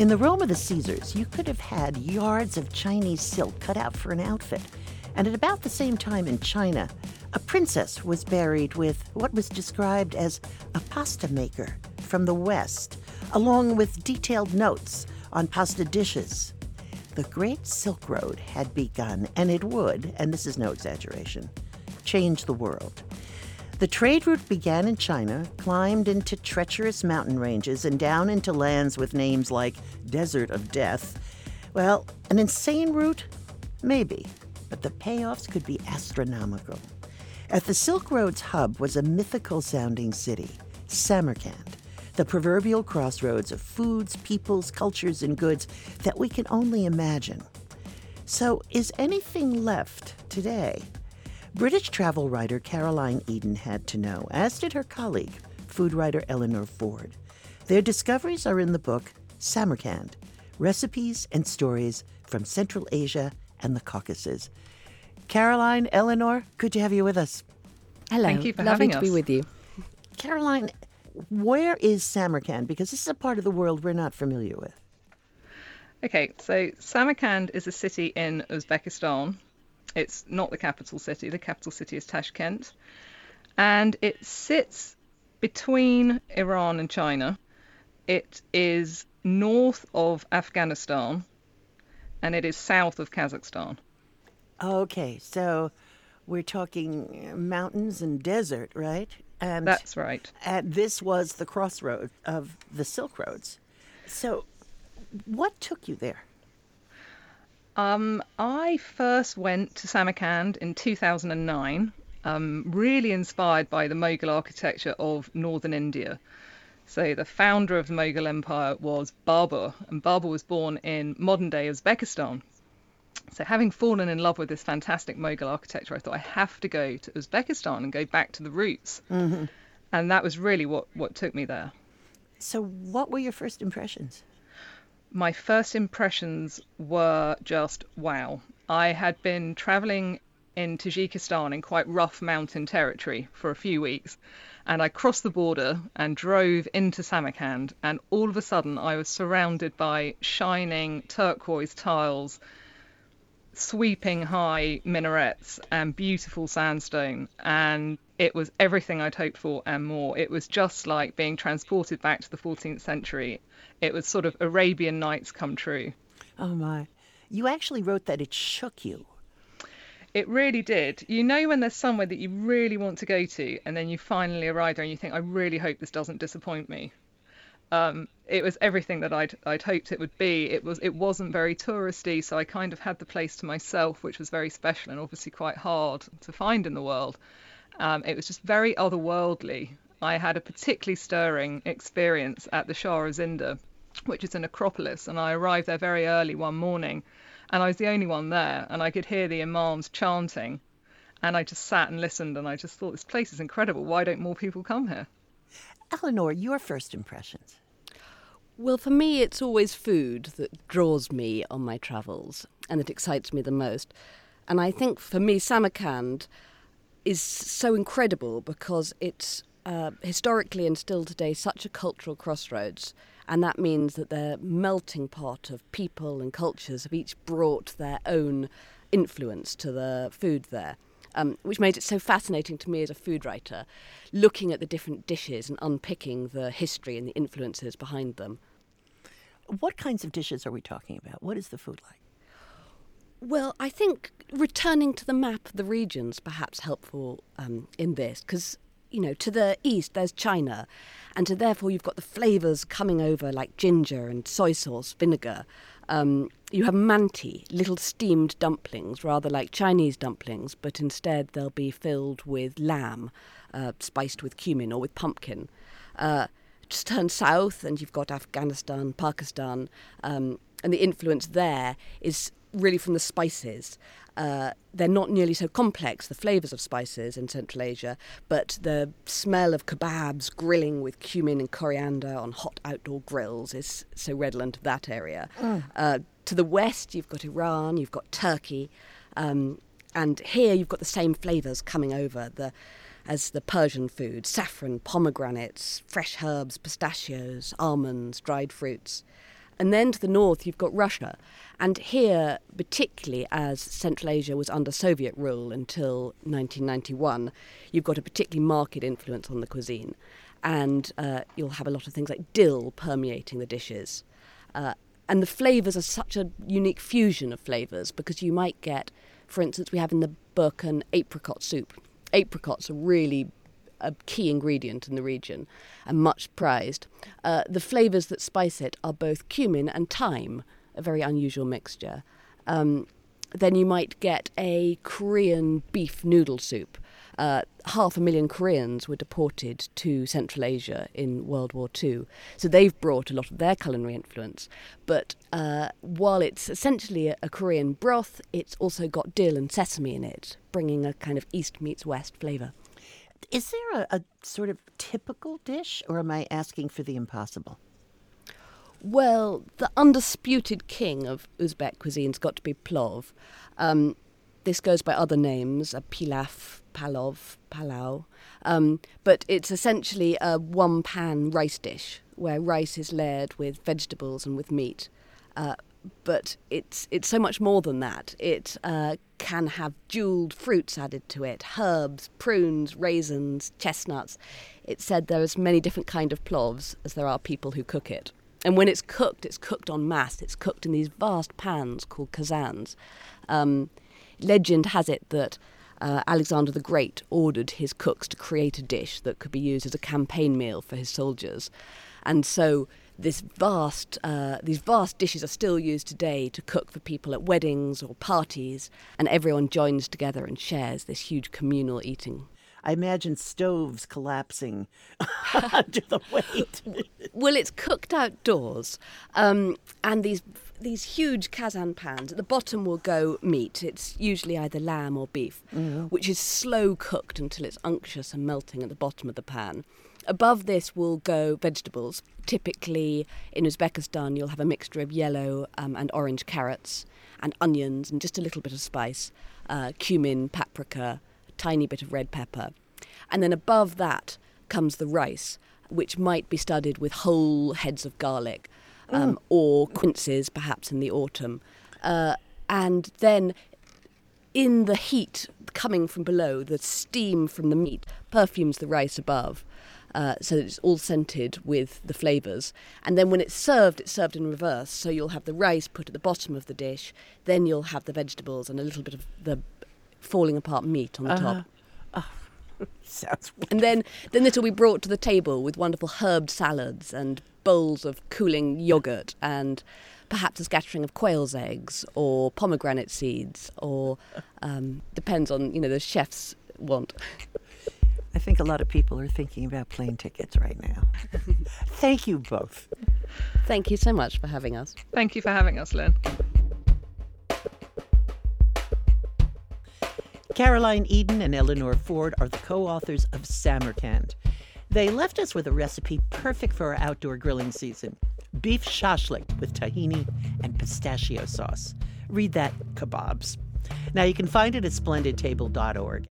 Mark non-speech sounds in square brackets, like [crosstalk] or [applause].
In the Rome of the Caesars, you could have had yards of Chinese silk cut out for an outfit. And at about the same time in China, a princess was buried with what was described as a pasta maker from the West, along with detailed notes on pasta dishes. The Great Silk Road had begun, and it would, and this is no exaggeration, change the world. The trade route began in China, climbed into treacherous mountain ranges, and down into lands with names like Desert of Death. Well, an insane route? Maybe, but the payoffs could be astronomical. At the Silk Road's hub was a mythical sounding city, Samarkand, the proverbial crossroads of foods, peoples, cultures, and goods that we can only imagine. So, is anything left today? British travel writer Caroline Eden had to know, as did her colleague, food writer Eleanor Ford. Their discoveries are in the book Samarkand Recipes and Stories from Central Asia and the Caucasus. Caroline, Eleanor, good to have you with us. Hello. Thank you for Lovely having to us. be with you. Caroline, where is Samarkand? Because this is a part of the world we're not familiar with. Okay, so Samarkand is a city in Uzbekistan. It's not the capital city. The capital city is Tashkent. And it sits between Iran and China. It is north of Afghanistan and it is south of Kazakhstan. Okay, so we're talking mountains and desert, right? And That's right. and this was the crossroad of the Silk Roads. So, what took you there? Um, I first went to Samarkand in 2009, um, really inspired by the Mughal architecture of northern India. So the founder of the Mughal Empire was Babur, and Babur was born in modern-day Uzbekistan. So having fallen in love with this fantastic Mughal architecture, I thought I have to go to Uzbekistan and go back to the roots. And that was really what, what took me there. So, what were your first impressions? My first impressions were just wow. I had been traveling in Tajikistan in quite rough mountain territory for a few weeks, and I crossed the border and drove into Samarkand, and all of a sudden I was surrounded by shining turquoise tiles, sweeping high minarets, and beautiful sandstone, and it was everything I'd hoped for and more. It was just like being transported back to the 14th century. It was sort of Arabian Nights come true. Oh my. You actually wrote that it shook you. It really did. You know when there's somewhere that you really want to go to, and then you finally arrive there and you think, I really hope this doesn't disappoint me. Um, it was everything that I'd I'd hoped it would be. It was it wasn't very touristy, so I kind of had the place to myself, which was very special and obviously quite hard to find in the world. Um, it was just very otherworldly. I had a particularly stirring experience at the Shah Zinda, which is a necropolis, and I arrived there very early one morning, and I was the only one there, and I could hear the imams chanting, and I just sat and listened, and I just thought this place is incredible. Why don't more people come here? Eleanor, your first impressions. Well, for me, it's always food that draws me on my travels and that excites me the most. And I think for me, Samarkand is so incredible because it's uh, historically and still today such a cultural crossroads. And that means that the melting pot of people and cultures have each brought their own influence to the food there. Um, which made it so fascinating to me as a food writer, looking at the different dishes and unpicking the history and the influences behind them. What kinds of dishes are we talking about? What is the food like? Well, I think returning to the map of the regions perhaps helpful um, in this because you know to the east there's China, and so therefore you've got the flavours coming over like ginger and soy sauce, vinegar. Um, you have manti, little steamed dumplings, rather like Chinese dumplings, but instead they'll be filled with lamb, uh, spiced with cumin or with pumpkin. Uh, just turn south and you've got Afghanistan, Pakistan, um, and the influence there is really from the spices. Uh, they're not nearly so complex, the flavours of spices in Central Asia, but the smell of kebabs grilling with cumin and coriander on hot outdoor grills is so redolent of that area. Uh, to the west, you've got Iran, you've got Turkey, um, and here you've got the same flavours coming over. The as the Persian food saffron, pomegranates, fresh herbs, pistachios, almonds, dried fruits. And then to the north, you've got Russia. And here, particularly as Central Asia was under Soviet rule until 1991, you've got a particularly marked influence on the cuisine. And uh, you'll have a lot of things like dill permeating the dishes. Uh, and the flavours are such a unique fusion of flavours because you might get, for instance, we have in the book an apricot soup. Apricots are really a key ingredient in the region and much prized. Uh, the flavours that spice it are both cumin and thyme, a very unusual mixture. Um, then you might get a Korean beef noodle soup. Uh, half a million Koreans were deported to Central Asia in World War II. So they've brought a lot of their culinary influence. But uh, while it's essentially a, a, Korean broth, it's also got dill and sesame in it, bringing a kind of East meets West flavour. Is there a, a sort of typical dish, or am I asking for the impossible? Well, the undisputed king of Uzbek cuisine's got to be plov. Um, this goes by other names, a pilaf, palov, palau. Um, but it's essentially a one pan rice dish where rice is layered with vegetables and with meat. Uh, but it's it's so much more than that. It uh, can have jeweled fruits added to it, herbs, prunes, raisins, chestnuts. It's said there are as many different kind of plovs as there are people who cook it. And when it's cooked, it's cooked en masse. It's cooked in these vast pans called kazans. Um, legend has it that uh, Alexander the Great ordered his cooks to create a dish that could be used as a campaign meal for his soldiers. And so this vast, uh, these vast dishes are still used today to cook for people at weddings or parties, and everyone joins together and shares this huge communal eating. I imagine stoves collapsing [laughs] [laughs] under the weight. well, it's cooked outdoors, um, and these these huge kazan pans. At the bottom will go meat. It's usually either lamb or beef, mm-hmm. which is slow cooked until it's unctuous and melting at the bottom of the pan. Above this will go vegetables. Typically in Uzbekistan, you'll have a mixture of yellow um, and orange carrots and onions and just a little bit of spice, uh, cumin, paprika, tiny bit of red pepper. And then above that comes the rice, which might be studded with whole heads of garlic um, mm. or quinces, perhaps in the autumn. Uh, and then in the heat coming from below, the steam from the meat perfumes the rice above. Uh, so that it's all scented with the flavours. And then when it's served, it's served in reverse. So you'll have the rice put at the bottom of the dish, then you'll have the vegetables and a little bit of the falling apart meat on the uh-huh. top. Oh, [laughs] sounds wonderful. And then, then it'll be brought to the table with wonderful herb salads and bowls of cooling yogurt and perhaps a scattering of quail's eggs or pomegranate seeds or um, depends on you know the chef's want. I think a lot of people are thinking about plane tickets right now. [laughs] Thank you both. Thank you so much for having us. Thank you for having us, Lynne. Caroline Eden and Eleanor Ford are the co authors of Samarkand. They left us with a recipe perfect for our outdoor grilling season beef shashlik with tahini and pistachio sauce. Read that, kebabs. Now you can find it at splendidtable.org.